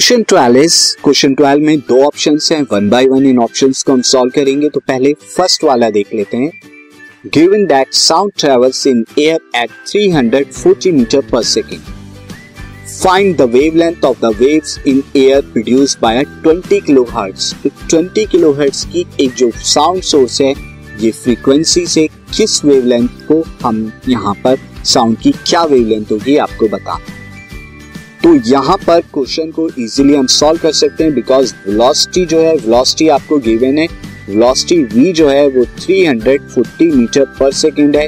Question twelve is question twelve में दो option हैं वन बाय वन इन ऑप्शंस को हम सॉल्व करेंगे तो पहले फ़र्स्ट वाला देख लेते हैं। Given that sound travels in air at 340 meter per second find the wavelength of the waves in air produce by 20 kilohertz तो 20 किलोहर्ट्ज की एक जो साउंड सोर्स है, ये फ्रीक्वेंसी से किस वेवलेंथ को हम यहाँ पर साउंड की क्या वेवलेंथ होगी आपको बताना। तो यहाँ पर क्वेश्चन को इजीली हम सॉल्व कर सकते हैं बिकॉज़ वेलोसिटी जो है वेलोसिटी आपको गिवन है। वेलोसिटी v जो है वो 340 मीटर पर सेकेंड है।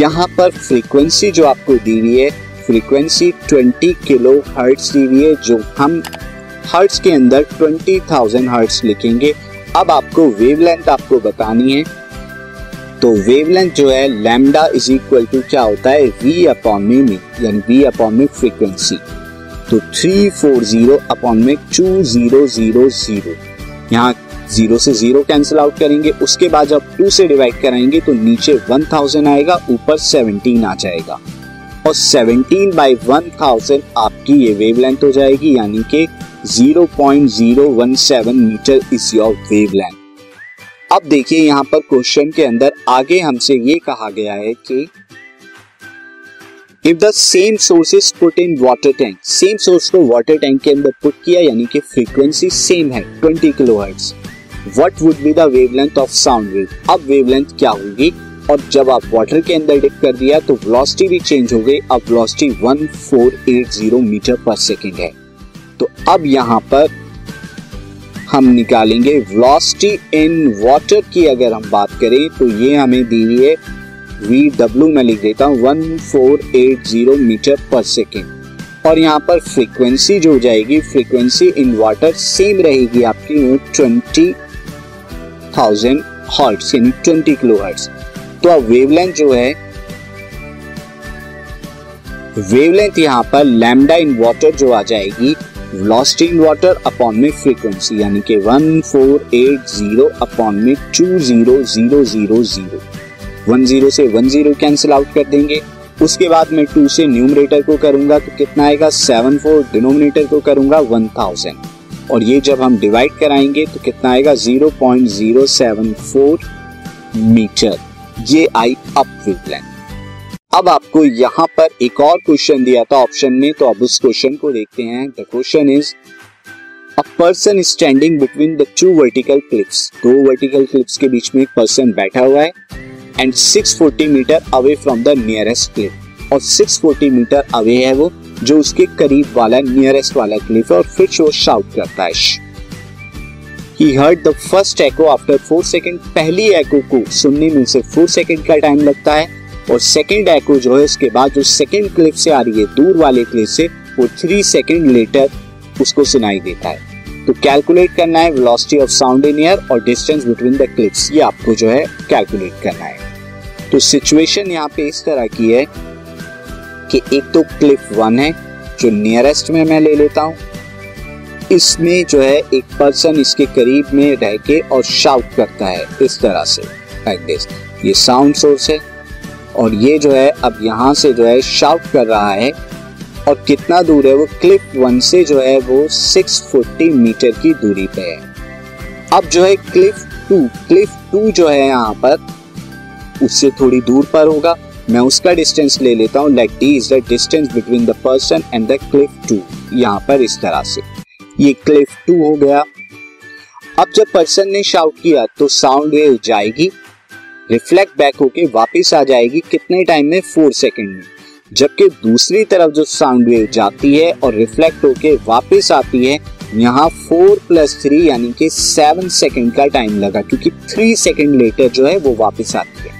यहाँ पर फ्रीक्वेंसी जो आपको दी हुई है फ्रीक्वेंसी 20 किलो हर्ट्स दी हुई है जो हम हर्ट्स के अंदर 20,000 हर्ट्स लिखेंगे। अब आपको वेवलेंथ आपको बतानी है। तो वेवलेंथ जो है लैम्डा इज़ इक्वल टू क्या होता है? V अपॉन में यानी v अपॉन में फ्रीक्वेंसी तो थ्री फोर ज़ीरो अपॉन में टू ज़ीरो ज़ीरो ज़ीरो यहाँ ज़ीरो से ज़ीरो कैंसिल आउट करेंगे, उसके बाद जब टू से डिवाइड कराएँगे तो नीचे वन थाउज़ेंड आएगा, ऊपर सेवनटीन आ जाएगा। और सेवनटीन बाई वन थाउज़ेंड आपकी ये वेवलेंथ हो जाएगी, यानी कि zero point zero one seven meter is your wavelength अब देखिए यहाँ पर क्वेश्चन के अंदर आगे हमसे ये कहा गया है कि if the same source is put in water tank same source को वाटर टैंक के अंदर पुट किया, यानी कि फ्रीक्वेंसी सेम है 20 kilohertz what would be the wavelength of sound wave अब वेवलेंथ क्या होगी? और जब आप वाटर के अंदर डिप कर दिया तो वेलोसिटी भी चेंज हो गई। अब वेलोसिटी 1480 मीटर पर सेकेंड है। तो अब यहाँ पर हम निकालेंगे वेलोसिटी इन वाटर की अगर हम बात करें तो ये हमें दी हुई है वी डब्ल्यू में लिख देता हूँ one four eight zero metre per second और यहाँ पर फ्रीक्वेंसी जो हो जाएगी। फ्रीक्वेंसी इन वाटर सेम रहेगी आपकी ट्वेंटी थाउज़ेंड हर्ट्स यानी ट्वेंटी किलो हर्ट्स तो अब वेवलेंथ जो है वेवलेंथ यहाँ पर लैम्डा इन वाटर जो आ जाएगी वेलोसिटी इन वाटर अपॉन में फ्रीक्वेंसी यानी कि one four eight zero upon में two zero zero zero zero one zero से वन ज़ीरो कैंसिल आउट कर देंगे। उसके बाद मैं टू से न्यूमरेटर को करूँगा तो कितना आएगा? सेवन फोर डिनोमिनेटर को करूँगा वन थाउज़ेंड और ये जब हम डिवाइड कराएँगे तो कितना आएगा? Zero point zero seven four metre ये आई अप वेवलेंथ अब आपको यहाँ पर एक और क्वेश्चन दिया था ऑप्शन में तो अब उस क्वेश्चन को देखते हैं। The question is a person standing between the two vertical cliffs दो वर्टिकल क्लिप्स के बीच में एक पर्सन बैठा हुआ है। And 640 metre away from the nearest cliff और 640 मीटर अवे है वो, जो उसके करीब वाला नियरेस्ट वाला क्लिफ है, और फिर वो शाउट करता है। He heard the first echo after four second पहली एको को सुनने में उसे फोर सेकेंड का टाइम लगता है। और सेकेंड एको जो है, उसके बाद जो सेकेंड क्लिप से आ रही है, दूर वाले क्लिप से, वो थ्री सेकेंड लेटर उसको सुनाई देता है। तो कैलकुलेट करना है velocity of sound in air और डिस्टेंस बिटवीन द क्लिप्स ये आपको जो है कैलकुलेट करना है। तो सिचुएशन यहाँ पे इस तरह की है कि एक तो क्लिफ वन है, जो नियरेस्ट में मैं ले लेता हूँ। इसमें जो है एक पर्सन इसके करीब में रह के और शाउट करता है इस तरह से लाइक दिस ये साउंड सोर्स है और ये जो है अब यहाँ से जो है शाउट कर रहा है और कितना दूर है वो क्लिप वन से जो है वो 640 मीटर की दूरी पे है। अब जो है क्लिफ टू क्लिफ टू जो है यहाँ पर उससे थोड़ी दूर पर होगा। मैं उसका डिस्टेंस ले लेता हूँ। Like D is the distance between the person and the cliff two यहाँ पर इस तरह से। ये क्लिफ टू हो गया। अब जब पर्सन ने शाउट किया तो साउंड वेव जाएगी। रिफ्लेक्ट बैक होके वापस आ जाएगी कितने टाइम में? फोर सेकेंड में। जबकि दूसरी तरफ़ जो साउंड वेव जाती है और रिफ्लेक्ट होके वापस आती है, यहाँ फोर प्लस थ्री यानी कि सेवन सेकेंड का टाइम लगा, क्योंकि थ्री सेकेंड लेटर जो है, वो वापस आती है।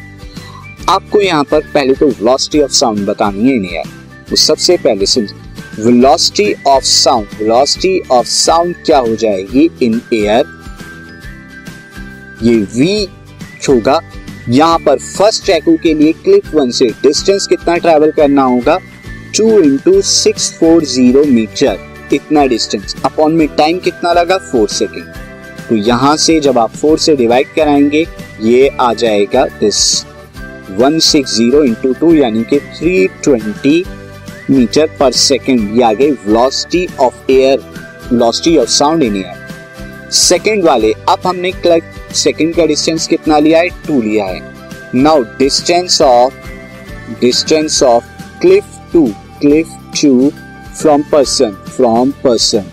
आपको यहाँ पर पहले तो वेलोसिटी ऑफ़ साउंड बतानी है नहीं यार। तो सबसे पहले से velocity of sound velocity of sound क्या हो जाएगी इन एयर ये v होगा। यहाँ पर फ़र्स्ट एको के लिए क्लिक वन से डिस्टेंस कितना ट्रेवल करना होगा? Two into six four zero metre इतना डिस्टेंस अपॉन में टाइम कितना लगा? फोर सेकेंड तो यहाँ से जब आप फोर से डिवाइड कराएँगे, ये आ जाएगा दिस 160 इंटू टू यानी कि 320 मीटर पर सेकेंड ये आ गई velocity of air velocity of sound in air second वाले, अब हमने क्लर्क सेकेंड का डिस्टेंस कितना लिया है? टू लिया है. Now distance of distance of cliff to cliff two from person from person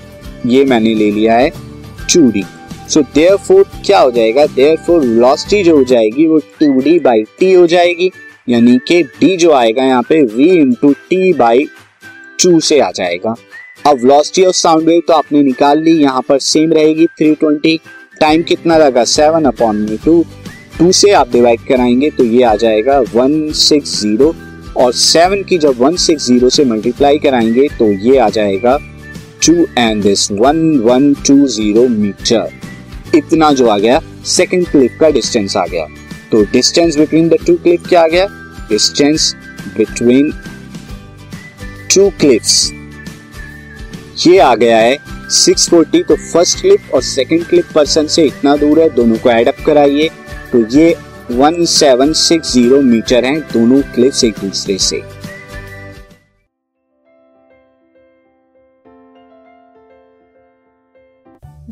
ये मैंने ले लिया है two D so there four क्या हो जाएगा? देयर फोर वेलोसिटी जो हो जाएगी, वो टू डी बाई टी हो जाएगी। यानी कि डी जो आएगा यहाँ पे, v into T by two से आ जाएगा। अब वेलोसिटी ऑफ़ साउंड वेव तो आपने निकाल ली, यहाँ पर सेम रहेगी 320 टाइम कितना लगा? सेवन अपॉन में टू टू से आप डिवाइड कराएँगे तो ये आ जाएगा 160 और सेवन की जब 160 से मल्टीप्लाई कराएँगे तो ये आ जाएगा two and this one one two zero metre इतना जो आ गया सेकेंड क्लिप का डिस्टेंस आ गया। तो distance between the two clip क्या आ गया? डिस्टेंस बिटवीन टू क्लिप्स ये आ गया है 640 तो फ़र्स्ट क्लिप और सेकंड क्लिप पर्सन से इतना दूर है, दोनों को एड अप कराइए। तो ये 1760 मीटर हैं, दोनों क्लिप्स एक दूसरे से।